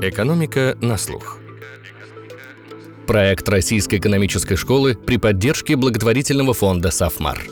Экономика на слух. Проект Российской экономической школы при поддержке благотворительного фонда «Сафмар».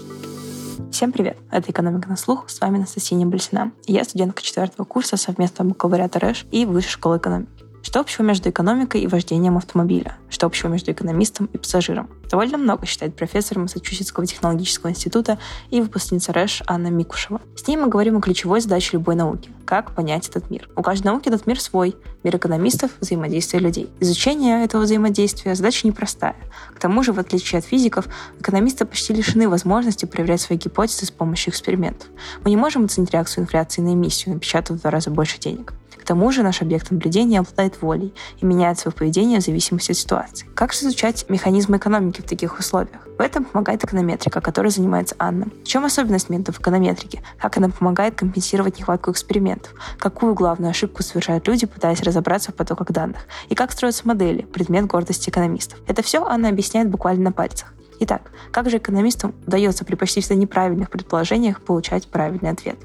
Всем привет! Это «Экономика на слух». С вами Анастасия Небольсина. Я студентка четвертого курса совместного бакалавриата РЭШ и Высшей школы экономики. Что общего между экономикой и вождением автомобиля? Что общего между экономистом и пассажиром? Довольно много считает профессор Массачусетского технологического института и выпускница РЭШ Анна Микушева. С ней мы говорим о ключевой задаче любой науки – как понять этот мир. У каждой науки этот мир свой, мир экономистов, взаимодействие людей. Изучение этого взаимодействия – задача непростая. К тому же, в отличие от физиков, экономисты почти лишены возможности проверять свои гипотезы с помощью экспериментов. Мы не можем оценить реакцию инфляции на эмиссию, напечатав в два раза больше денег. Тому же наш объект наблюдения обладает волей и меняет свое поведение в зависимости от ситуации. Как же изучать механизмы экономики в таких условиях? В этом помогает эконометрика, которой занимается Анна. В чем особенность методов эконометрики? Как она помогает компенсировать нехватку экспериментов? Какую главную ошибку совершают люди, пытаясь разобраться в потоках данных? И как строятся модели, предмет гордости экономистов? Это все Анна объясняет буквально на пальцах. Итак, как же экономистам удается при почти всегда неправильных предположениях получать правильный ответ?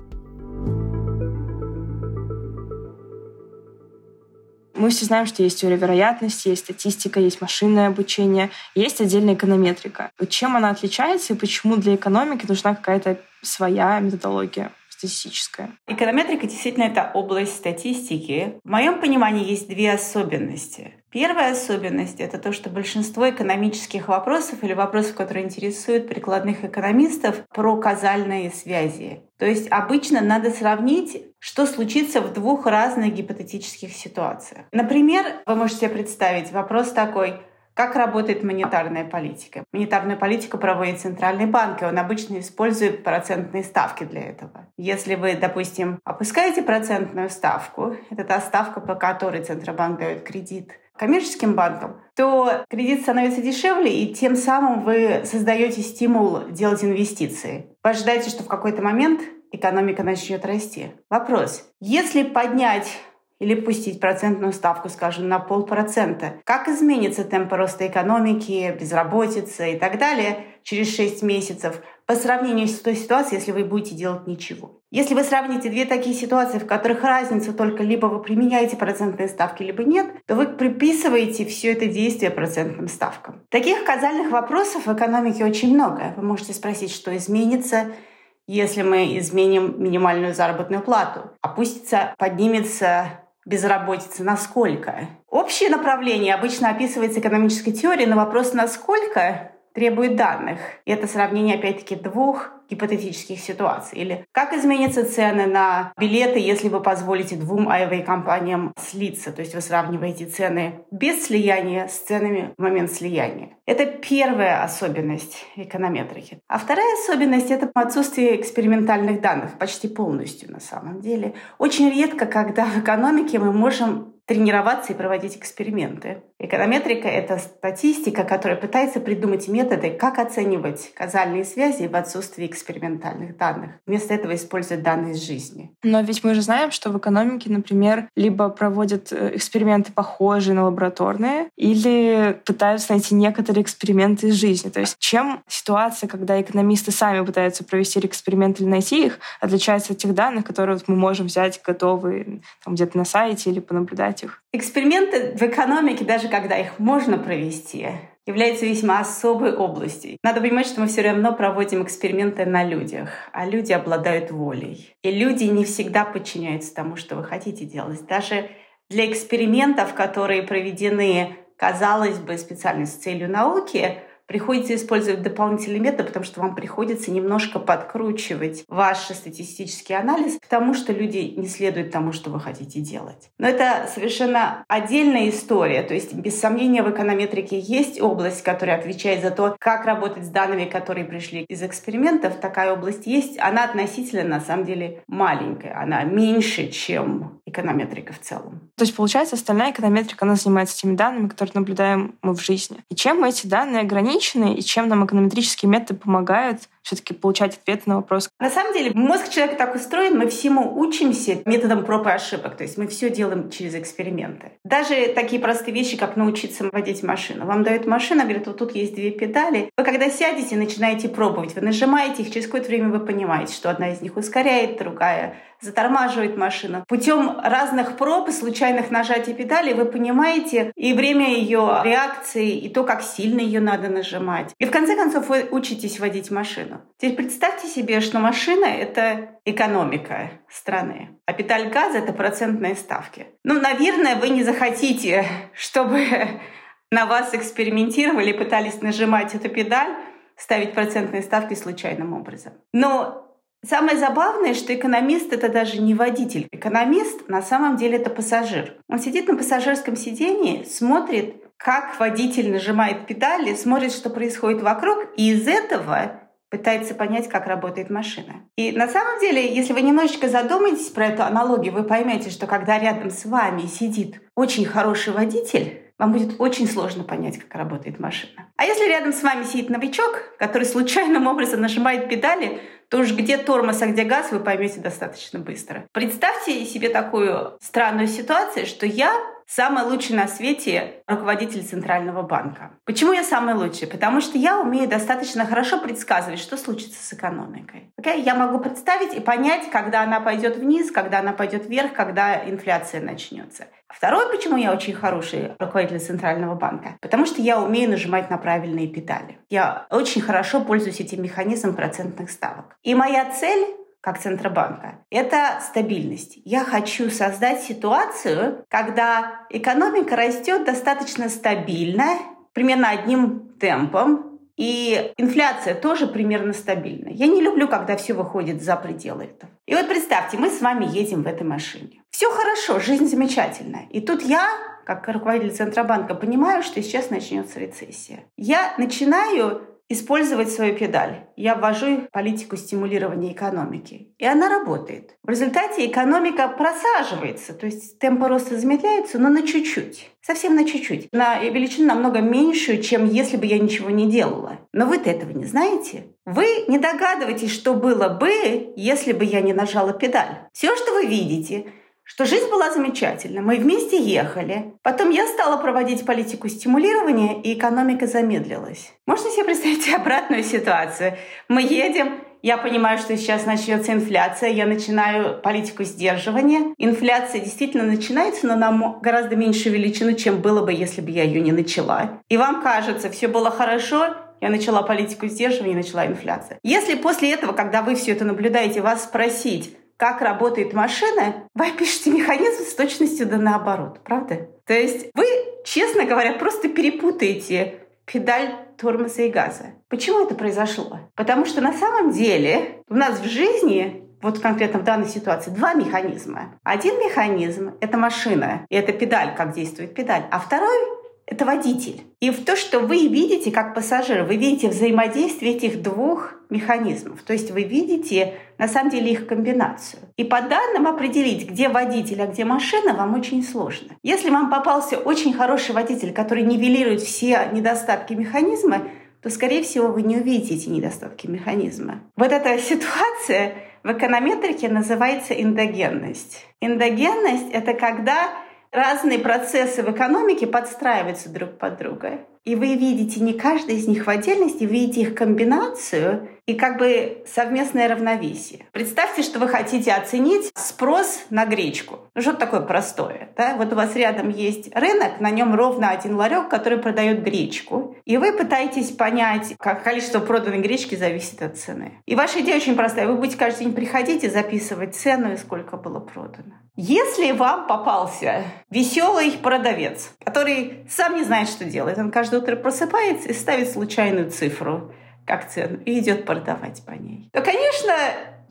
Мы все знаем, что есть теория вероятности, есть статистика, есть машинное обучение, есть отдельная эконометрика. Чем она отличается и почему для экономики нужна какая-то своя методология? статистическая. Эконометрика действительно это область статистики. В моем понимании есть две особенности. Первая особенность — это то, что большинство экономических вопросов или вопросов, которые интересуют прикладных экономистов, про казальные связи. То есть обычно надо сравнить, что случится в двух разных гипотетических ситуациях. Например, вы можете себе представить вопрос такой — как работает монетарная политика? Монетарную политику проводит Центральный банк, и он обычно использует процентные ставки для этого. Если вы, допустим, опускаете процентную ставку, это та ставка, по которой Центробанк дает кредит коммерческим банкам, то кредит становится дешевле, и тем самым вы создаете стимул делать инвестиции. Вы ожидаете, что в какой-то момент экономика начнет расти. Вопрос. Если поднять или пустить процентную ставку, скажем, на полпроцента. Как изменится темп роста экономики, безработица и так далее через 6 месяцев по сравнению с той ситуацией, если вы будете делать ничего? Если вы сравните две такие ситуации, в которых разница только либо вы применяете процентные ставки, либо нет, то вы приписываете все это действие процентным ставкам. Таких казальных вопросов в экономике очень много. Вы можете спросить, что изменится, если мы изменим минимальную заработную плату. Опустится, поднимется безработицы, насколько? Общее направление обычно описывается экономической теорией, но вопрос «насколько» требует данных. И это сравнение, опять-таки, двух гипотетических ситуаций. Или как изменятся цены на билеты, если вы позволите двум авиакомпаниям слиться? То есть вы сравниваете цены без слияния с ценами в момент слияния. Это первая особенность эконометрики. А вторая особенность — это отсутствие экспериментальных данных почти полностью на самом деле. Очень редко, когда в экономике мы можем тренироваться и проводить эксперименты. Эконометрика — это статистика, которая пытается придумать методы, как оценивать казальные связи в отсутствии экспериментальных данных. Вместо этого используют данные из жизни. Но ведь мы же знаем, что в экономике, например, либо проводят э, эксперименты похожие на лабораторные, или пытаются найти некоторые эксперименты из жизни. То есть чем ситуация, когда экономисты сами пытаются провести эксперимент или найти их, отличается от тех данных, которые вот мы можем взять готовые там, где-то на сайте или понаблюдать их? Эксперименты в экономике, даже когда их можно провести, являются весьма особой областью. Надо понимать, что мы все равно проводим эксперименты на людях, а люди обладают волей. И люди не всегда подчиняются тому, что вы хотите делать. Даже для экспериментов, которые проведены, казалось бы, специально с целью науки, приходится использовать дополнительные методы, потому что вам приходится немножко подкручивать ваш статистический анализ, потому что люди не следуют тому, что вы хотите делать. Но это совершенно отдельная история. То есть, без сомнения, в эконометрике есть область, которая отвечает за то, как работать с данными, которые пришли из экспериментов. Такая область есть. Она относительно, на самом деле, маленькая. Она меньше, чем эконометрика в целом. То есть, получается, остальная эконометрика, она занимается теми данными, которые наблюдаем мы в жизни. И чем эти данные ограничены, и чем нам эконометрические методы помогают все-таки получать ответы на вопрос. На самом деле мозг человека так устроен, мы всему учимся методом проб и ошибок, то есть мы все делаем через эксперименты. Даже такие простые вещи, как научиться водить машину. Вам дают машину, говорят, вот тут есть две педали. Вы когда сядете, начинаете пробовать, вы нажимаете их, через какое-то время вы понимаете, что одна из них ускоряет, другая затормаживает машину. Путем разных проб и случайных нажатий педали вы понимаете и время ее реакции, и то, как сильно ее надо нажимать. И в конце концов вы учитесь водить машину. Теперь представьте себе, что машина — это экономика страны, а педаль газа — это процентные ставки. Ну, наверное, вы не захотите, чтобы на вас экспериментировали, пытались нажимать эту педаль, ставить процентные ставки случайным образом. Но Самое забавное, что экономист — это даже не водитель. Экономист на самом деле это пассажир. Он сидит на пассажирском сидении, смотрит, как водитель нажимает педали, смотрит, что происходит вокруг, и из этого пытается понять, как работает машина. И на самом деле, если вы немножечко задумаетесь про эту аналогию, вы поймете, что когда рядом с вами сидит очень хороший водитель, вам будет очень сложно понять, как работает машина. А если рядом с вами сидит новичок, который случайным образом нажимает педали, то уж где тормоз, а где газ, вы поймете достаточно быстро. Представьте себе такую странную ситуацию, что я самый лучший на свете руководитель Центрального банка. Почему я самый лучший? Потому что я умею достаточно хорошо предсказывать, что случится с экономикой. Okay? Я могу представить и понять, когда она пойдет вниз, когда она пойдет вверх, когда инфляция начнется. Второе, почему я очень хороший руководитель Центрального банка, потому что я умею нажимать на правильные педали. Я очень хорошо пользуюсь этим механизмом процентных ставок. И моя цель как Центробанка. Это стабильность. Я хочу создать ситуацию, когда экономика растет достаточно стабильно, примерно одним темпом, и инфляция тоже примерно стабильна. Я не люблю, когда все выходит за пределы этого. И вот представьте, мы с вами едем в этой машине. Все хорошо, жизнь замечательная. И тут я, как руководитель Центробанка, понимаю, что сейчас начнется рецессия. Я начинаю использовать свою педаль. Я ввожу политику стимулирования экономики. И она работает. В результате экономика просаживается, то есть темпы роста замедляются, но на чуть-чуть. Совсем на чуть-чуть. На величину намного меньшую, чем если бы я ничего не делала. Но вы-то этого не знаете. Вы не догадываетесь, что было бы, если бы я не нажала педаль. Все, что вы видите, что жизнь была замечательна. Мы вместе ехали. Потом я стала проводить политику стимулирования, и экономика замедлилась. Можно себе представить обратную ситуацию? Мы едем, я понимаю, что сейчас начнется инфляция, я начинаю политику сдерживания. Инфляция действительно начинается, но на гораздо меньшую величину, чем было бы, если бы я ее не начала. И вам кажется, все было хорошо, я начала политику сдерживания, начала инфляция. Если после этого, когда вы все это наблюдаете, вас спросить, как работает машина, вы опишете механизм с точностью да наоборот, правда? То есть вы, честно говоря, просто перепутаете педаль тормоза и газа. Почему это произошло? Потому что на самом деле у нас в жизни вот конкретно в данной ситуации два механизма. Один механизм — это машина, и это педаль, как действует педаль. А второй это водитель. И в то, что вы видите как пассажир, вы видите взаимодействие этих двух механизмов. То есть вы видите на самом деле их комбинацию. И по данным определить, где водитель, а где машина, вам очень сложно. Если вам попался очень хороший водитель, который нивелирует все недостатки механизма, то, скорее всего, вы не увидите эти недостатки механизма. Вот эта ситуация в эконометрике называется эндогенность. Эндогенность — это когда разные процессы в экономике подстраиваются друг под друга. И вы видите не каждый из них в отдельности, вы видите их комбинацию и как бы совместное равновесие. Представьте, что вы хотите оценить спрос на гречку. Ну, что такое простое? Да? Вот у вас рядом есть рынок, на нем ровно один ларек, который продает гречку. И вы пытаетесь понять, как количество проданной гречки зависит от цены. И ваша идея очень простая. Вы будете каждый день приходить и записывать цену и сколько было продано. Если вам попался веселый продавец, который сам не знает, что делает, он каждое утро просыпается и ставит случайную цифру как цену и идет продавать по ней. То, конечно,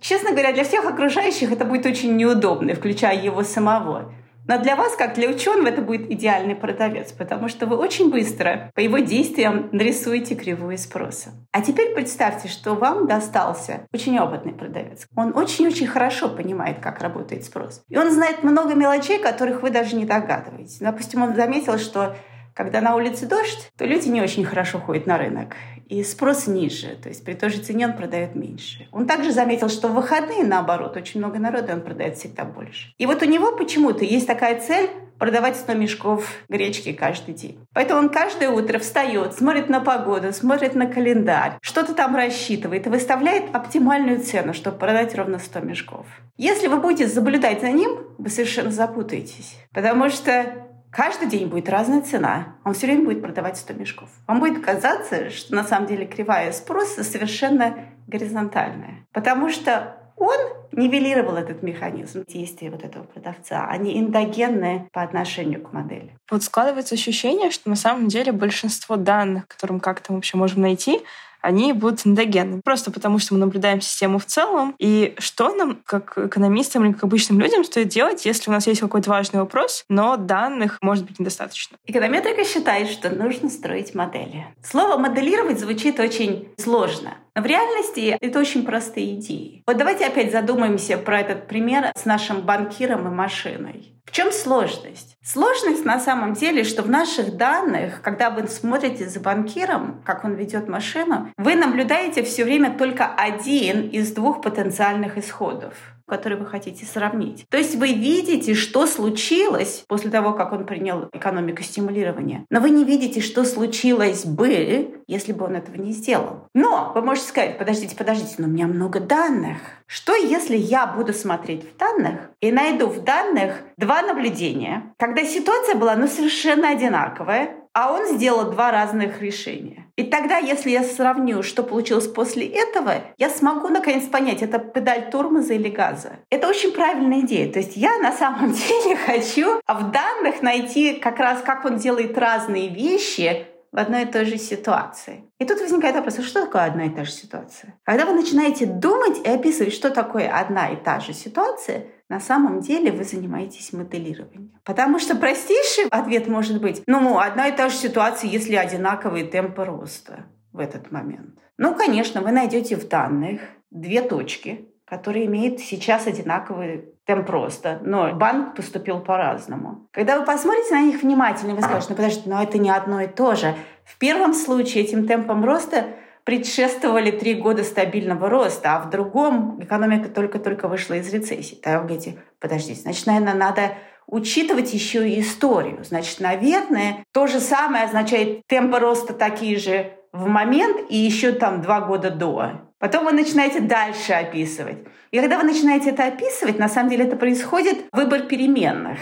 честно говоря, для всех окружающих это будет очень неудобно, включая его самого. Но для вас, как для ученого, это будет идеальный продавец, потому что вы очень быстро по его действиям нарисуете кривую спроса. А теперь представьте, что вам достался очень опытный продавец. Он очень-очень хорошо понимает, как работает спрос. И он знает много мелочей, которых вы даже не догадываетесь. Допустим, он заметил, что когда на улице дождь, то люди не очень хорошо ходят на рынок. И спрос ниже, то есть при той же цене он продает меньше. Он также заметил, что в выходные, наоборот, очень много народа он продает всегда больше. И вот у него почему-то есть такая цель продавать 100 мешков гречки каждый день. Поэтому он каждое утро встает, смотрит на погоду, смотрит на календарь, что-то там рассчитывает и выставляет оптимальную цену, чтобы продать ровно 100 мешков. Если вы будете заблюдать за ним, вы совершенно запутаетесь. Потому что каждый день будет разная цена. Он все время будет продавать 100 мешков. Вам будет казаться, что на самом деле кривая спроса совершенно горизонтальная. Потому что он нивелировал этот механизм действия вот этого продавца. Они эндогенные по отношению к модели. Вот складывается ощущение, что на самом деле большинство данных, которым как-то вообще можем найти, они будут эндогенны. Просто потому, что мы наблюдаем систему в целом. И что нам, как экономистам или как обычным людям, стоит делать, если у нас есть какой-то важный вопрос, но данных может быть недостаточно? Эконометрика считает, что нужно строить модели. Слово «моделировать» звучит очень сложно. Но в реальности это очень простые идеи. Вот давайте опять задумаемся про этот пример с нашим банкиром и машиной. В чем сложность? Сложность на самом деле, что в наших данных, когда вы смотрите за банкиром, как он ведет машину, вы наблюдаете все время только один из двух потенциальных исходов который вы хотите сравнить. То есть вы видите, что случилось после того, как он принял экономику стимулирования, но вы не видите, что случилось бы, если бы он этого не сделал. Но вы можете сказать, подождите, подождите, но у меня много данных. Что если я буду смотреть в данных и найду в данных два наблюдения, когда ситуация была ну, совершенно одинаковая, а он сделал два разных решения. И тогда, если я сравню, что получилось после этого, я смогу наконец понять, это педаль тормоза или газа. Это очень правильная идея. То есть я на самом деле хочу в данных найти как раз, как он делает разные вещи в одной и той же ситуации. И тут возникает вопрос, а что такое одна и та же ситуация? Когда вы начинаете думать и описывать, что такое одна и та же ситуация, на самом деле вы занимаетесь моделированием. Потому что простейший ответ может быть, ну, одна и та же ситуация, если одинаковые темпы роста в этот момент. Ну, конечно, вы найдете в данных две точки, которые имеют сейчас одинаковый темп роста, но банк поступил по-разному. Когда вы посмотрите на них внимательно, вы скажете, ну подождите, но это не одно и то же. В первом случае этим темпом роста предшествовали три года стабильного роста, а в другом экономика только-только вышла из рецессии. Тогда вы говорите, подождите, значит, наверное, надо учитывать еще и историю. Значит, наверное, то же самое означает темпы роста такие же в момент и еще там два года до. Потом вы начинаете дальше описывать. И когда вы начинаете это описывать, на самом деле это происходит выбор переменных.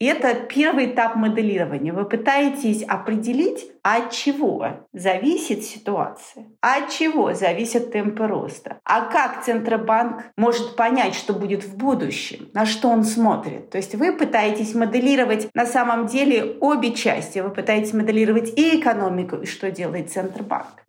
Это первый этап моделирования. Вы пытаетесь определить, от чего зависит ситуация, от чего зависит темпы роста, а как Центробанк может понять, что будет в будущем, на что он смотрит. То есть вы пытаетесь моделировать на самом деле обе части. Вы пытаетесь моделировать и экономику, и что делает Центробанк.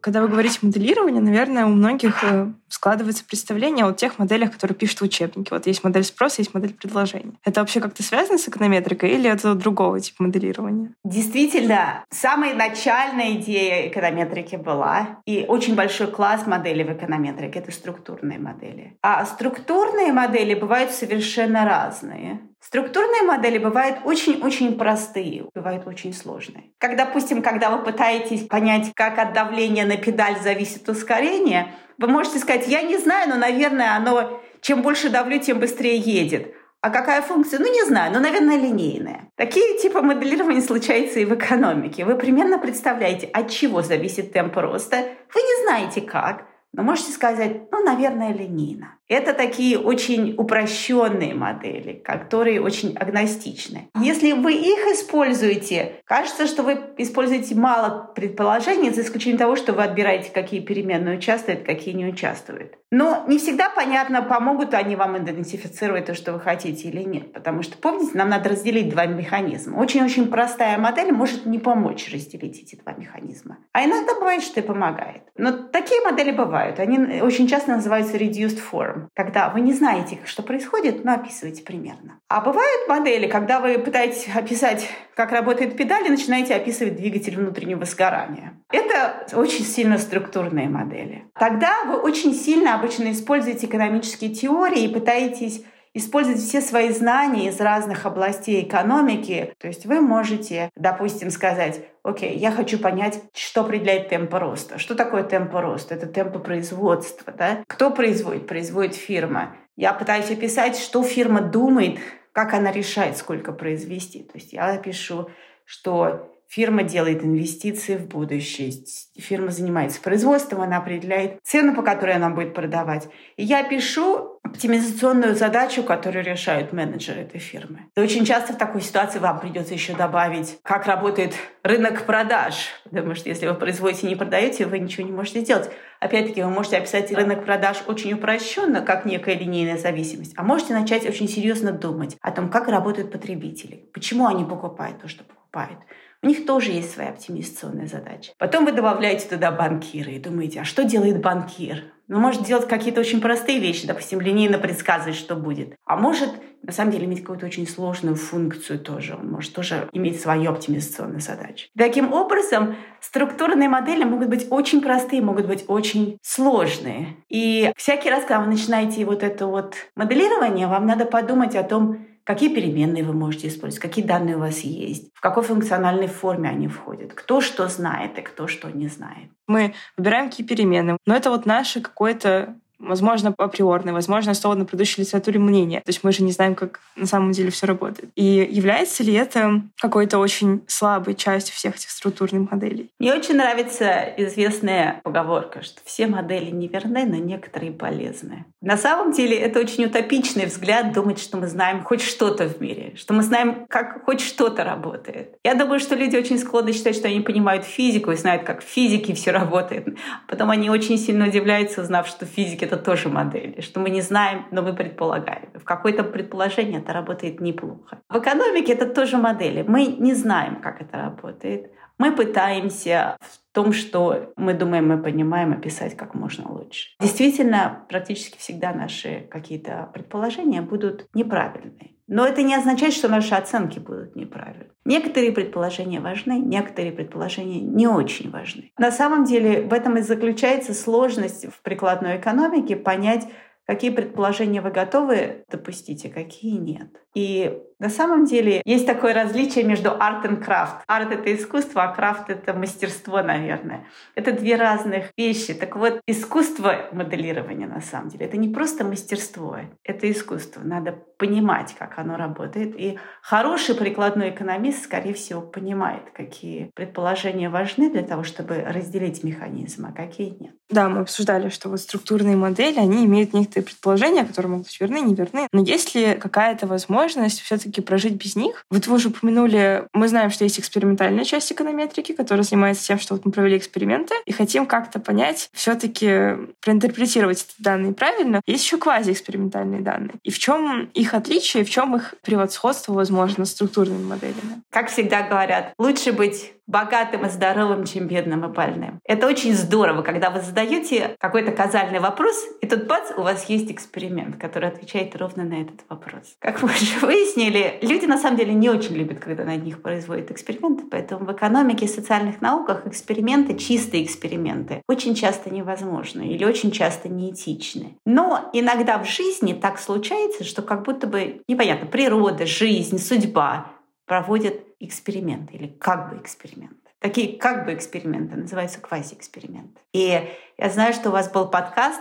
Когда вы говорите моделирование, наверное, у многих э, складывается представление о тех моделях, которые пишут в учебнике. Вот есть модель спроса, есть модель предложения. Это вообще как-то связано с эконометрикой или это другого типа моделирования? Действительно, самая начальная идея эконометрики была, и очень большой класс моделей в эконометрике — это структурные модели. А структурные модели бывают совершенно разные. Структурные модели бывают очень-очень простые, бывают очень сложные. Как, допустим, когда вы пытаетесь понять, как от давления на педаль зависит ускорение, вы можете сказать, я не знаю, но, наверное, оно чем больше давлю, тем быстрее едет. А какая функция? Ну, не знаю, но, наверное, линейная. Такие типы моделирования случаются и в экономике. Вы примерно представляете, от чего зависит темп роста. Вы не знаете как, но можете сказать, ну, наверное, линейно. Это такие очень упрощенные модели, которые очень агностичны. Если вы их используете, кажется, что вы используете мало предположений, за исключением того, что вы отбираете, какие переменные участвуют, какие не участвуют. Но не всегда понятно, помогут они вам идентифицировать то, что вы хотите или нет. Потому что, помните, нам надо разделить два механизма. Очень-очень простая модель может не помочь разделить эти два механизма. А иногда бывает, что и помогает. Но такие модели бывают. Они очень часто называются reduced form когда вы не знаете, что происходит, но описываете примерно. А бывают модели, когда вы пытаетесь описать, как работает педаль, и начинаете описывать двигатель внутреннего сгорания. Это очень сильно структурные модели. Тогда вы очень сильно обычно используете экономические теории и пытаетесь использовать все свои знания из разных областей экономики. То есть вы можете, допустим, сказать, окей, я хочу понять, что определяет темп роста. Что такое темп роста? Это темпы производства. Да? Кто производит? Производит фирма. Я пытаюсь описать, что фирма думает, как она решает, сколько произвести. То есть я пишу, что Фирма делает инвестиции в будущее. Фирма занимается производством, она определяет цену, по которой она будет продавать. И я пишу оптимизационную задачу, которую решают менеджеры этой фирмы. И очень часто в такой ситуации вам придется еще добавить, как работает рынок продаж. Потому что если вы производите и не продаете, вы ничего не можете сделать. Опять-таки, вы можете описать рынок продаж очень упрощенно, как некая линейная зависимость, а можете начать очень серьезно думать о том, как работают потребители, почему они покупают то, что покупают. У них тоже есть своя оптимизационная задача. Потом вы добавляете туда банкира и думаете, а что делает банкир? Ну, может делать какие-то очень простые вещи, допустим, линейно предсказывать, что будет. А может, на самом деле, иметь какую-то очень сложную функцию тоже. Он может тоже иметь свою оптимизационную задачу. Таким образом, структурные модели могут быть очень простые, могут быть очень сложные. И всякий раз, когда вы начинаете вот это вот моделирование, вам надо подумать о том, Какие переменные вы можете использовать, какие данные у вас есть, в какой функциональной форме они входят, кто что знает и кто что не знает. Мы выбираем какие переменные. Но это вот наше какое-то возможно, априорное, возможно, основано на предыдущей литературе мнение. То есть мы же не знаем, как на самом деле все работает. И является ли это какой-то очень слабой частью всех этих структурных моделей? Мне очень нравится известная поговорка, что все модели не верны, но некоторые полезны. На самом деле это очень утопичный взгляд думать, что мы знаем хоть что-то в мире, что мы знаем, как хоть что-то работает. Я думаю, что люди очень склонны считать, что они понимают физику и знают, как в физике все работает. Потом они очень сильно удивляются, узнав, что физики это тоже модели, что мы не знаем, но мы предполагаем. В какое-то предположение это работает неплохо. В экономике это тоже модели. Мы не знаем, как это работает. Мы пытаемся в том, что мы думаем, мы понимаем, описать как можно лучше. Действительно, практически всегда наши какие-то предположения будут неправильные. Но это не означает, что наши оценки будут неправильны. Некоторые предположения важны, некоторые предположения не очень важны. На самом деле в этом и заключается сложность в прикладной экономике понять, какие предположения вы готовы допустить, а какие нет. И на самом деле есть такое различие между арт и крафт. Арт — это искусство, а крафт — это мастерство, наверное. Это две разных вещи. Так вот, искусство моделирования на самом деле — это не просто мастерство, это искусство. Надо понимать, как оно работает. И хороший прикладной экономист, скорее всего, понимает, какие предположения важны для того, чтобы разделить механизм, а какие нет. Да, мы обсуждали, что вот структурные модели, они имеют некоторые предположения, которые могут быть верны, неверны. Но есть ли какая-то возможность все-таки прожить без них? Вот вы уже упомянули, мы знаем, что есть экспериментальная часть эконометрики, которая занимается тем, что вот мы провели эксперименты, и хотим как-то понять, все-таки проинтерпретировать эти данные правильно. Есть еще квазиэкспериментальные данные. И в чем их отличие, и в чем их превосходство, возможно, структурными моделями? Как всегда говорят, лучше быть богатым и здоровым, чем бедным и больным. Это очень здорово, когда вы задаете какой-то казальный вопрос, и тут бац, у вас есть эксперимент, который отвечает ровно на этот вопрос. Как мы уже выяснили, люди на самом деле не очень любят, когда на них производят эксперименты, поэтому в экономике и социальных науках эксперименты, чистые эксперименты, очень часто невозможны или очень часто неэтичны. Но иногда в жизни так случается, что как будто бы непонятно, природа, жизнь, судьба проводят эксперименты или как бы эксперименты. Такие как бы эксперименты называются квази-эксперименты. И я знаю, что у вас был подкаст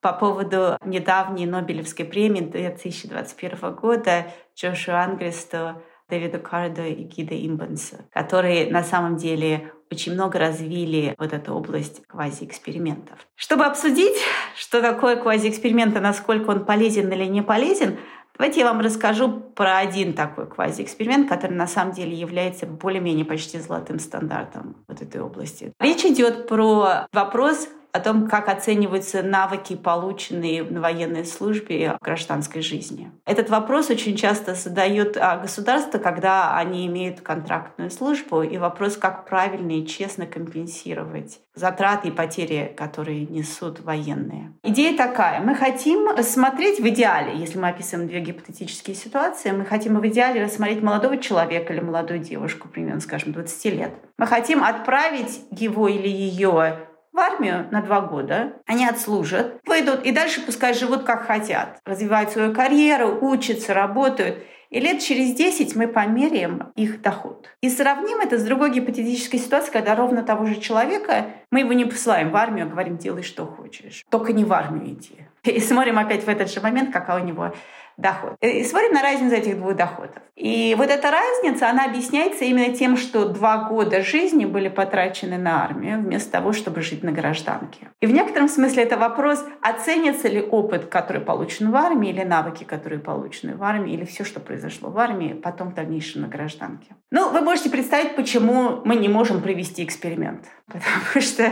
по поводу недавней Нобелевской премии 2021 года Джошу Ангресту, Дэвиду Кардо и Гида Имбанса, которые на самом деле очень много развили вот эту область квази-экспериментов. Чтобы обсудить, что такое квази-эксперимент и насколько он полезен или не полезен, Давайте я вам расскажу про один такой квази-эксперимент, который на самом деле является более-менее почти золотым стандартом вот этой области. Речь идет про вопрос о том, как оцениваются навыки, полученные на военной службе в гражданской жизни. Этот вопрос очень часто задает а, государство, когда они имеют контрактную службу, и вопрос, как правильно и честно компенсировать затраты и потери, которые несут военные. Идея такая. Мы хотим рассмотреть в идеале, если мы описываем две гипотетические ситуации, мы хотим в идеале рассмотреть молодого человека или молодую девушку, примерно, скажем, 20 лет. Мы хотим отправить его или ее в армию на два года, они отслужат, выйдут и дальше пускай живут как хотят, развивают свою карьеру, учатся, работают. И лет через 10 мы померяем их доход. И сравним это с другой гипотетической ситуацией, когда ровно того же человека мы его не посылаем в армию, а говорим, делай что хочешь. Только не в армию иди. И смотрим опять в этот же момент, какая у него доход. И смотрим на разницу этих двух доходов. И вот эта разница, она объясняется именно тем, что два года жизни были потрачены на армию вместо того, чтобы жить на гражданке. И в некотором смысле это вопрос, оценится ли опыт, который получен в армии, или навыки, которые получены в армии, или все, что произошло в армии, потом в дальнейшем на гражданке. Ну, вы можете представить, почему мы не можем провести эксперимент. Потому что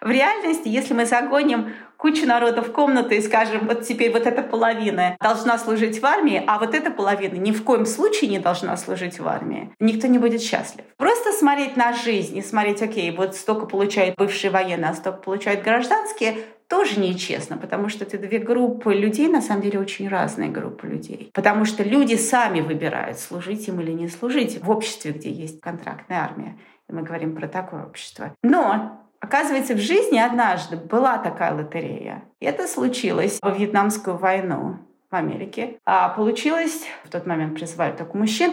в реальности, если мы загоним кучу народа в комнату и скажем, вот теперь вот эта половина должна служить в армии, а вот эта половина ни в коем случае не должна служить в армии, никто не будет счастлив. Просто смотреть на жизнь и смотреть, окей, вот столько получают бывшие военные, а столько получают гражданские, тоже нечестно, потому что это две группы людей, на самом деле очень разные группы людей. Потому что люди сами выбирают, служить им или не служить в обществе, где есть контрактная армия. И мы говорим про такое общество. Но Оказывается, в жизни однажды была такая лотерея. Это случилось во Вьетнамскую войну в Америке. А получилось, в тот момент призывали только мужчин,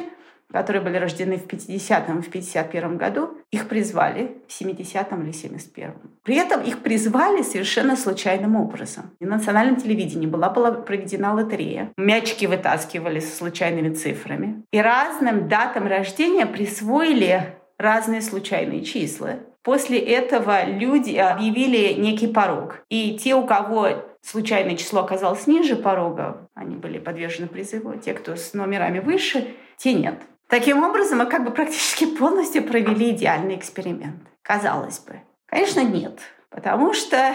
которые были рождены в 50-м и в 51-м году, их призвали в 70-м или 71-м. При этом их призвали совершенно случайным образом. И на национальном телевидении была, была проведена лотерея. Мячики вытаскивали с случайными цифрами. И разным датам рождения присвоили разные случайные числа. После этого люди объявили некий порог. И те, у кого случайное число оказалось ниже порога, они были подвержены призыву. Те, кто с номерами выше, те нет. Таким образом, мы как бы практически полностью провели идеальный эксперимент. Казалось бы. Конечно, нет. Потому что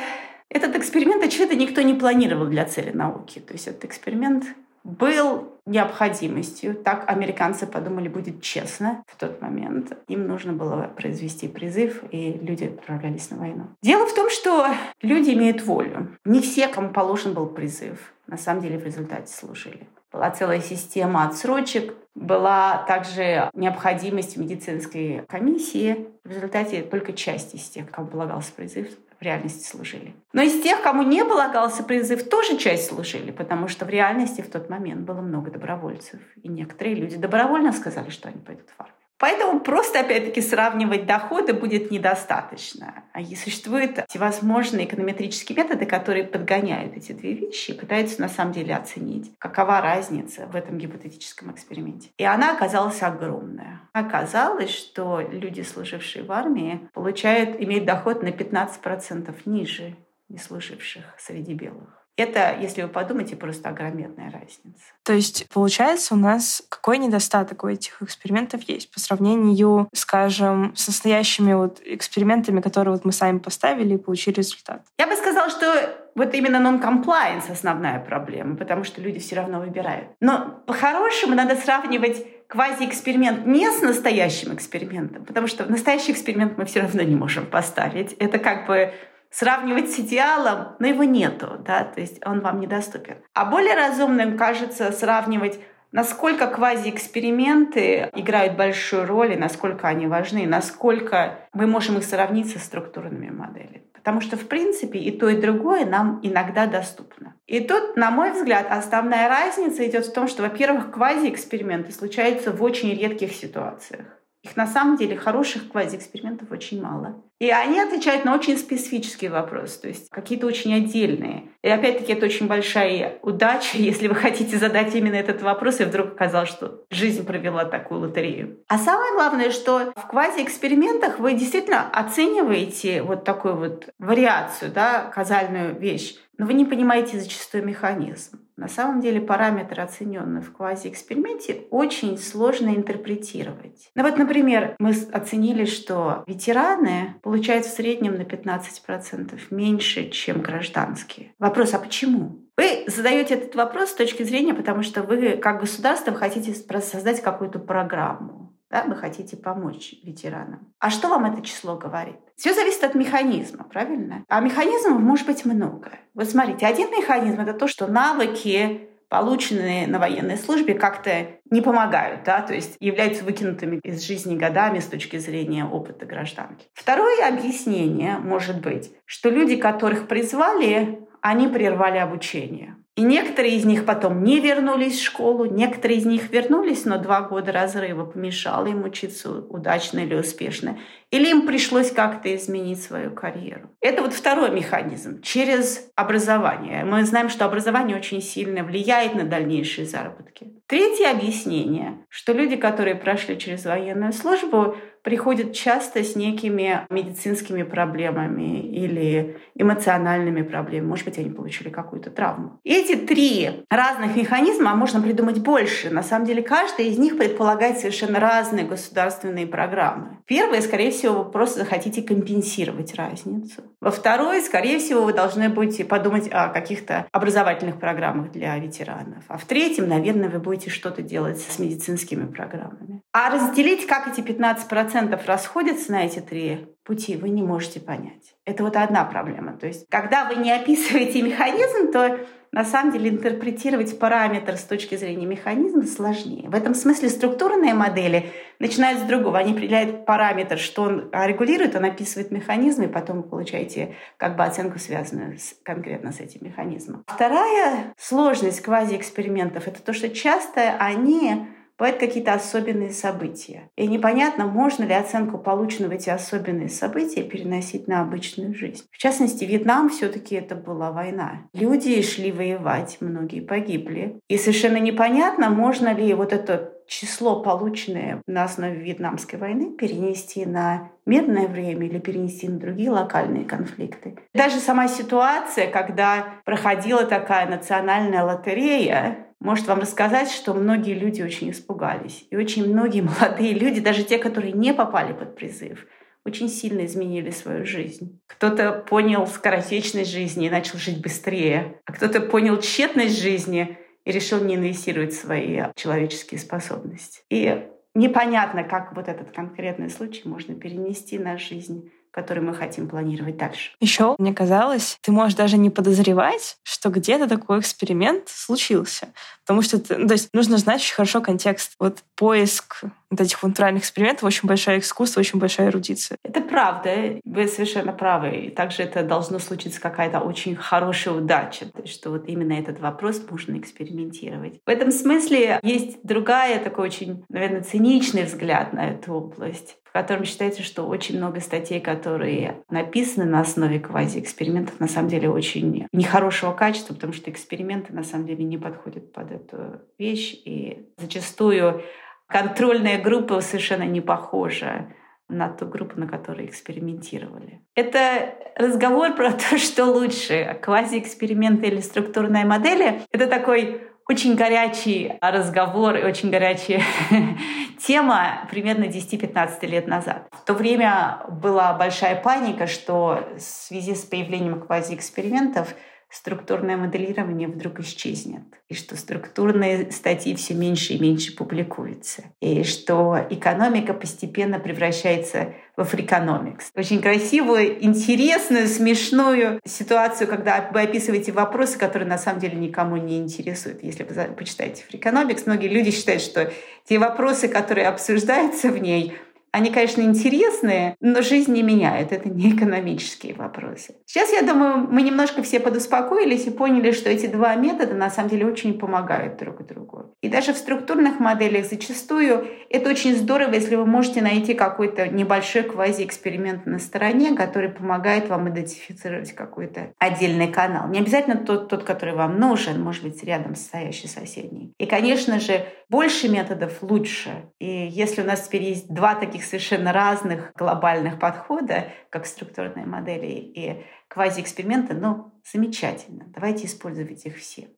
этот эксперимент, очевидно, никто не планировал для цели науки. То есть этот эксперимент был необходимостью. Так американцы подумали, будет честно в тот момент. Им нужно было произвести призыв, и люди отправлялись на войну. Дело в том, что люди имеют волю. Не все, кому положен был призыв, на самом деле в результате служили. Была целая система отсрочек, была также необходимость медицинской комиссии. В результате только часть из тех, кому полагался призыв, в реальности служили. Но из тех, кому не полагался призыв, тоже часть служили, потому что в реальности в тот момент было много добровольцев. И некоторые люди добровольно сказали, что они пойдут в армию. Поэтому просто, опять-таки, сравнивать доходы будет недостаточно. А существуют всевозможные эконометрические методы, которые подгоняют эти две вещи и пытаются на самом деле оценить, какова разница в этом гипотетическом эксперименте. И она оказалась огромная. Оказалось, что люди, служившие в армии, получают, имеют доход на 15% ниже не служивших среди белых. Это, если вы подумаете, просто огроменная разница. То есть, получается, у нас какой недостаток у этих экспериментов есть по сравнению, скажем, с настоящими вот экспериментами, которые вот мы сами поставили и получили результат? Я бы сказала, что вот именно non-compliance основная проблема, потому что люди все равно выбирают. Но по-хорошему надо сравнивать квази-эксперимент не с настоящим экспериментом, потому что настоящий эксперимент мы все равно не можем поставить. Это как бы сравнивать с идеалом, но его нету, да, то есть он вам недоступен. А более разумным кажется сравнивать насколько квази-эксперименты играют большую роль и насколько они важны, насколько мы можем их сравнить со структурными моделями. Потому что, в принципе, и то, и другое нам иногда доступно. И тут, на мой взгляд, основная разница идет в том, что, во-первых, квази-эксперименты случаются в очень редких ситуациях. Их на самом деле хороших квази-экспериментов очень мало. И они отвечают на очень специфические вопросы, то есть какие-то очень отдельные. И опять-таки это очень большая удача, если вы хотите задать именно этот вопрос, и вдруг оказалось, что жизнь провела такую лотерею. А самое главное, что в квази-экспериментах вы действительно оцениваете вот такую вот вариацию, да, казальную вещь, но вы не понимаете зачастую механизм. На самом деле параметры, оцененные в квази-эксперименте, очень сложно интерпретировать. Ну вот, например, мы оценили, что ветераны получают в среднем на 15% меньше, чем гражданские. Вопрос, а почему? Вы задаете этот вопрос с точки зрения, потому что вы как государство хотите создать какую-то программу. Да, вы хотите помочь ветеранам. А что вам это число говорит? Все зависит от механизма, правильно? А механизмов может быть много. Вот смотрите, один механизм — это то, что навыки полученные на военной службе, как-то не помогают, да, то есть являются выкинутыми из жизни годами с точки зрения опыта гражданки. Второе объяснение может быть, что люди, которых призвали, они прервали обучение. И некоторые из них потом не вернулись в школу, некоторые из них вернулись, но два года разрыва помешало им учиться удачно или успешно. Или им пришлось как-то изменить свою карьеру. Это вот второй механизм, через образование. Мы знаем, что образование очень сильно влияет на дальнейшие заработки. Третье объяснение, что люди, которые прошли через военную службу, приходят часто с некими медицинскими проблемами или эмоциональными проблемами. Может быть, они получили какую-то травму. Эти три разных механизма можно придумать больше. На самом деле, каждый из них предполагает совершенно разные государственные программы. Первое, скорее всего, вы просто захотите компенсировать разницу. Во второе, скорее всего, вы должны будете подумать о каких-то образовательных программах для ветеранов. А в третьем, наверное, вы будете что-то делать с медицинскими программами. А разделить, как эти 15% процентов расходятся на эти три пути, вы не можете понять. Это вот одна проблема. То есть, когда вы не описываете механизм, то на самом деле интерпретировать параметр с точки зрения механизма сложнее. В этом смысле структурные модели начинают с другого. Они определяют параметр, что он регулирует, он описывает механизм, и потом вы получаете как бы оценку, связанную с, конкретно с этим механизмом. Вторая сложность квазиэкспериментов — это то, что часто они бывают какие-то особенные события. И непонятно, можно ли оценку полученного эти особенные события переносить на обычную жизнь. В частности, Вьетнам все-таки это была война. Люди шли воевать, многие погибли. И совершенно непонятно, можно ли вот это число, полученное на основе Вьетнамской войны, перенести на мирное время или перенести на другие локальные конфликты. Даже сама ситуация, когда проходила такая национальная лотерея, может вам рассказать, что многие люди очень испугались. И очень многие молодые люди, даже те, которые не попали под призыв, очень сильно изменили свою жизнь. Кто-то понял скоротечность жизни и начал жить быстрее, а кто-то понял тщетность жизни и решил не инвестировать свои человеческие способности. И непонятно, как вот этот конкретный случай можно перенести на жизнь который мы хотим планировать дальше. Еще, мне казалось, ты можешь даже не подозревать, что где-то такой эксперимент случился. Потому что ты, ну, то есть нужно знать очень хорошо контекст. Вот поиск вот этих натуральных экспериментов очень большое искусство, очень большая эрудиция. Это правда, вы совершенно правы. И также это должно случиться какая-то очень хорошая удача, что вот именно этот вопрос можно экспериментировать. В этом смысле есть другая, такой очень, наверное, циничный взгляд на эту область в котором считается, что очень много статей, которые написаны на основе квазиэкспериментов, на самом деле очень нехорошего качества, потому что эксперименты на самом деле не подходят под эту вещь. И зачастую контрольная группа совершенно не похожа на ту группу, на которой экспериментировали. Это разговор про то, что лучше, квазиэксперименты или структурные модели. Это такой очень горячий разговор и очень горячая тема примерно 10-15 лет назад. В то время была большая паника, что в связи с появлением квазиэкспериментов структурное моделирование вдруг исчезнет, и что структурные статьи все меньше и меньше публикуются, и что экономика постепенно превращается в африкономикс. Очень красивую, интересную, смешную ситуацию, когда вы описываете вопросы, которые на самом деле никому не интересуют. Если вы почитаете африкономикс, многие люди считают, что те вопросы, которые обсуждаются в ней, они, конечно, интересные, но жизнь не меняет. Это не экономические вопросы. Сейчас, я думаю, мы немножко все подуспокоились и поняли, что эти два метода на самом деле очень помогают друг другу. И даже в структурных моделях зачастую это очень здорово, если вы можете найти какой-то небольшой квази-эксперимент на стороне, который помогает вам идентифицировать какой-то отдельный канал. Не обязательно тот, тот, который вам нужен, может быть, рядом стоящий соседний. И, конечно же, больше методов лучше. И если у нас теперь есть два таких таких совершенно разных глобальных подхода, как структурные модели и квазиэксперименты, ну, замечательно. Давайте использовать их все.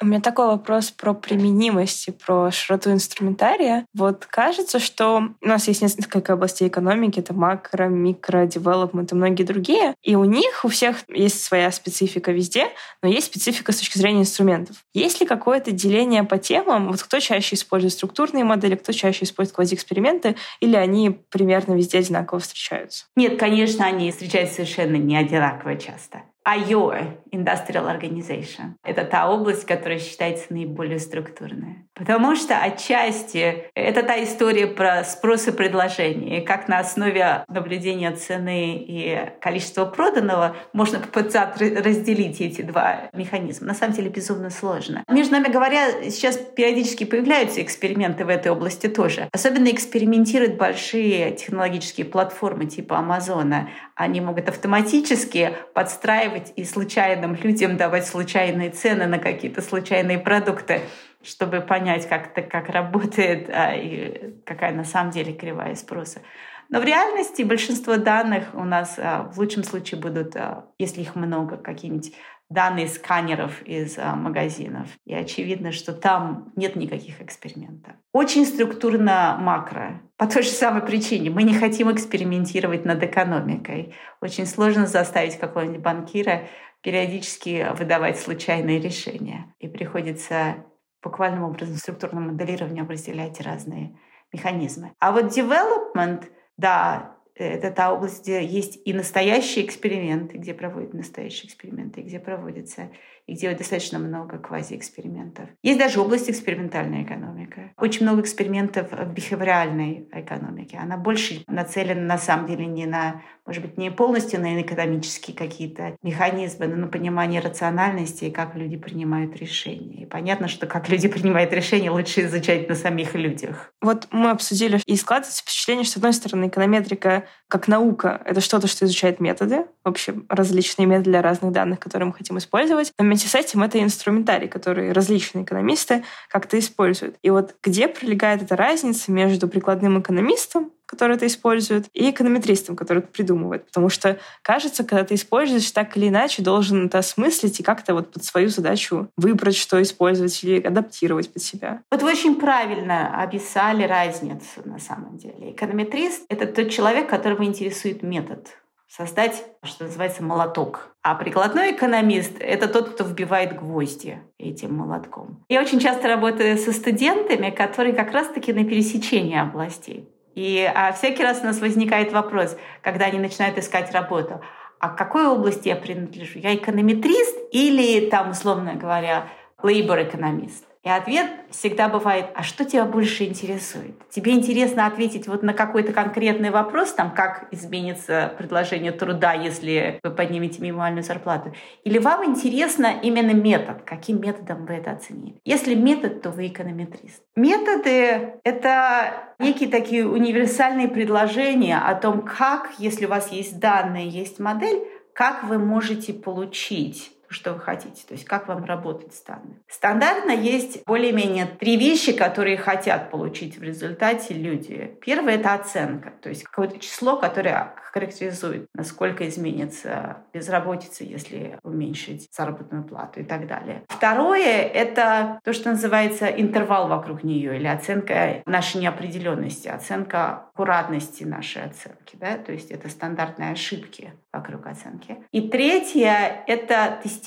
У меня такой вопрос про применимость и про широту инструментария. Вот кажется, что у нас есть несколько областей экономики, это макро, микро, девелопмент и многие другие. И у них у всех есть своя специфика везде, но есть специфика с точки зрения инструментов. Есть ли какое-то деление по темам? Вот кто чаще использует структурные модели, кто чаще использует квазиэксперименты, или они примерно везде одинаково встречаются? Нет, конечно, они встречаются совершенно не одинаково часто. IOA, Industrial Organization. Это та область, которая считается наиболее структурной. Потому что отчасти это та история про спрос и предложение, и как на основе наблюдения цены и количества проданного можно попытаться разделить эти два механизма. На самом деле безумно сложно. Между нами говоря, сейчас периодически появляются эксперименты в этой области тоже. Особенно экспериментируют большие технологические платформы типа Амазона. Они могут автоматически подстраивать и случайным людям давать случайные цены на какие-то случайные продукты чтобы понять, как это как работает а, и какая на самом деле кривая спроса. Но в реальности большинство данных у нас а, в лучшем случае будут, а, если их много, какие-нибудь данные сканеров из а, магазинов. И очевидно, что там нет никаких экспериментов. Очень структурно макро. По той же самой причине. Мы не хотим экспериментировать над экономикой. Очень сложно заставить какого-нибудь банкира периодически выдавать случайные решения. И приходится буквальным образом структурным моделированием разделять разные механизмы. А вот development, да, это та область, где есть и настоящие эксперименты, где проводят настоящие эксперименты, где проводятся и где достаточно много квазиэкспериментов. Есть даже область экспериментальная экономика. Очень много экспериментов в бихевиоральной экономике. Она больше нацелена на самом деле не на, может быть, не полностью на экономические какие-то механизмы, но на понимание рациональности и как люди принимают решения. И понятно, что как люди принимают решения, лучше изучать на самих людях. Вот мы обсудили и складывается впечатление, что, с одной стороны, эконометрика как наука — это что-то, что изучает методы, вообще различные методы для разных данных, которые мы хотим использовать. Но с этим это инструментарий, который различные экономисты как-то используют. И вот где пролегает эта разница между прикладным экономистом, который это использует, и эконометристом, который это придумывает. Потому что, кажется, когда ты используешь, так или иначе должен это осмыслить и как-то вот под свою задачу выбрать, что использовать или адаптировать под себя. Вот вы очень правильно описали разницу на самом деле. Эконометрист — это тот человек, которого интересует метод создать, что называется, молоток. А прикладной экономист — это тот, кто вбивает гвозди этим молотком. Я очень часто работаю со студентами, которые как раз-таки на пересечении областей. И а всякий раз у нас возникает вопрос, когда они начинают искать работу, а к какой области я принадлежу? Я эконометрист или, там, условно говоря, labor-экономист? И ответ всегда бывает, а что тебя больше интересует? Тебе интересно ответить вот на какой-то конкретный вопрос, там, как изменится предложение труда, если вы поднимете минимальную зарплату? Или вам интересно именно метод? Каким методом вы это оценили? Если метод, то вы эконометрист. Методы — это некие такие универсальные предложения о том, как, если у вас есть данные, есть модель, как вы можете получить что вы хотите, то есть как вам работать с данными. Стандартно есть более-менее три вещи, которые хотят получить в результате люди. Первое — это оценка, то есть какое-то число, которое характеризует, насколько изменится безработица, если уменьшить заработную плату и так далее. Второе — это то, что называется интервал вокруг нее или оценка нашей неопределенности, оценка аккуратности нашей оценки. Да? То есть это стандартные ошибки вокруг оценки. И третье — это тестирование.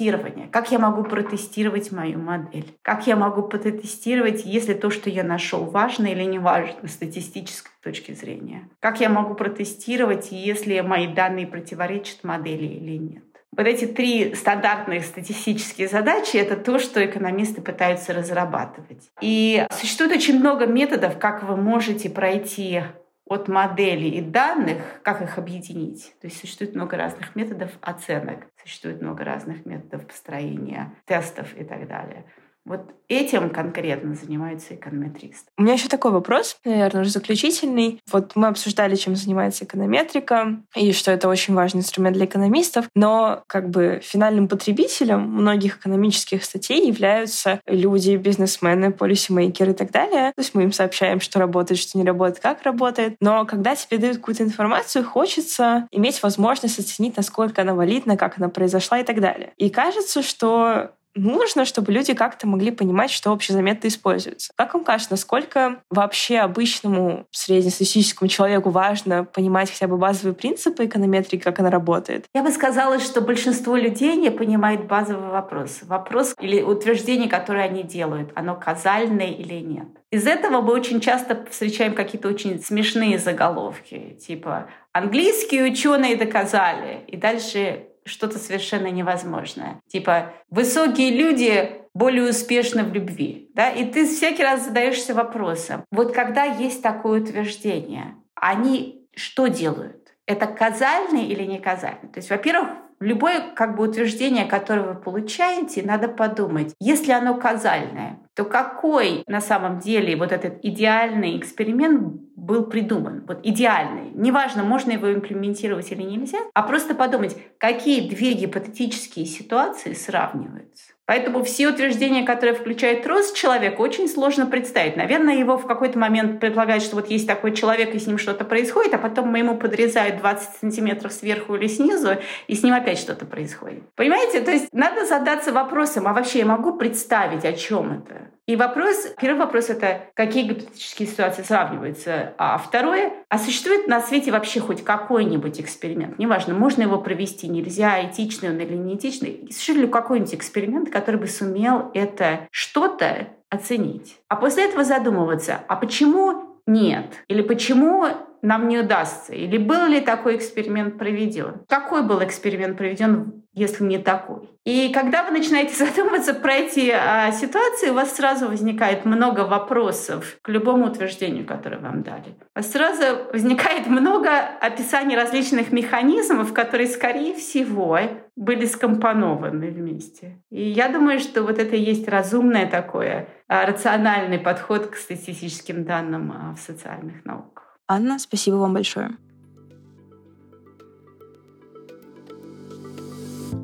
Как я могу протестировать мою модель? Как я могу протестировать, если то, что я нашел, важно или не важно с статистической точки зрения? Как я могу протестировать, если мои данные противоречат модели или нет? Вот эти три стандартные статистические задачи — это то, что экономисты пытаются разрабатывать. И существует очень много методов, как вы можете пройти от моделей и данных, как их объединить. То есть существует много разных методов оценок, существует много разных методов построения тестов и так далее. Вот этим конкретно занимается эконометрист. У меня еще такой вопрос, наверное, уже заключительный. Вот мы обсуждали, чем занимается эконометрика, и что это очень важный инструмент для экономистов, но как бы финальным потребителем многих экономических статей являются люди, бизнесмены, полисимейкеры и так далее. То есть мы им сообщаем, что работает, что не работает, как работает. Но когда тебе дают какую-то информацию, хочется иметь возможность оценить, насколько она валидна, как она произошла и так далее. И кажется, что нужно, чтобы люди как-то могли понимать, что общезаметно используется. Как вам кажется, насколько вообще обычному среднестатистическому человеку важно понимать хотя бы базовые принципы эконометрики, как она работает? Я бы сказала, что большинство людей не понимает базовый вопрос. Вопрос или утверждение, которое они делают, оно казальное или нет. Из этого мы очень часто встречаем какие-то очень смешные заголовки, типа «английские ученые доказали», и дальше что-то совершенно невозможное. Типа, высокие люди более успешны в любви. Да? И ты всякий раз задаешься вопросом, вот когда есть такое утверждение, они что делают? Это казальный или не казальный? То есть, во-первых, любое как бы утверждение, которое вы получаете, надо подумать, если оно казальное, то какой на самом деле вот этот идеальный эксперимент был придуман? Вот идеальный. Неважно, можно его имплементировать или нельзя, а просто подумать, какие две гипотетические ситуации сравниваются. Поэтому все утверждения, которые включают рост человека, очень сложно представить. Наверное, его в какой-то момент предполагают, что вот есть такой человек, и с ним что-то происходит, а потом ему подрезают 20 сантиметров сверху или снизу, и с ним опять что-то происходит. Понимаете? То есть надо задаться вопросом, а вообще я могу представить, о чем это? И вопрос, первый вопрос — это какие гипотетические ситуации сравниваются, а второе — а существует на свете вообще хоть какой-нибудь эксперимент? Неважно, можно его провести, нельзя, этичный он или не этичный. Существует ли какой-нибудь эксперимент, который бы сумел это что-то оценить? А после этого задумываться, а почему нет? Или почему нам не удастся? Или был ли такой эксперимент проведен? Какой был эксперимент проведен, если не такой? И когда вы начинаете задумываться про эти а, ситуации, у вас сразу возникает много вопросов к любому утверждению, которое вам дали. У вас сразу возникает много описаний различных механизмов, которые, скорее всего, были скомпонованы вместе. И я думаю, что вот это и есть разумное такое, а, рациональный подход к статистическим данным а, в социальных науках. Анна, спасибо вам большое.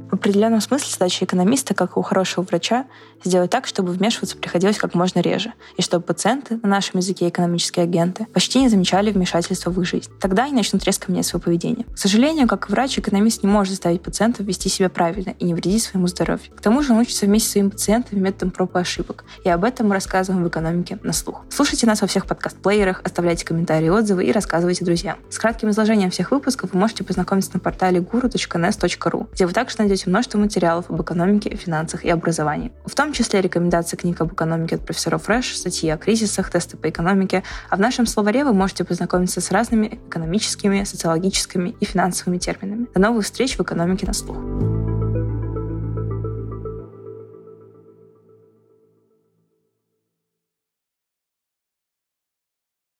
В определенном смысле задача экономиста, как у хорошего врача, сделать так, чтобы вмешиваться приходилось как можно реже, и чтобы пациенты, на нашем языке экономические агенты, почти не замечали вмешательства в их жизнь. Тогда они начнут резко менять свое поведение. К сожалению, как и врач, экономист не может заставить пациентов вести себя правильно и не вредить своему здоровью. К тому же он учится вместе с своими пациентами методом проб и ошибок. И об этом мы рассказываем в экономике на слух. Слушайте нас во всех подкаст-плеерах, оставляйте комментарии отзывы и рассказывайте друзьям. С кратким изложением всех выпусков вы можете познакомиться на портале guru.nes.ru, где вы также найдете множество материалов об экономике, финансах и образовании. В том числе рекомендации книг об экономике от профессоров Рэш, статьи о кризисах, тесты по экономике. А в нашем словаре вы можете познакомиться с разными экономическими, социологическими и финансовыми терминами. До новых встреч в экономике на слух.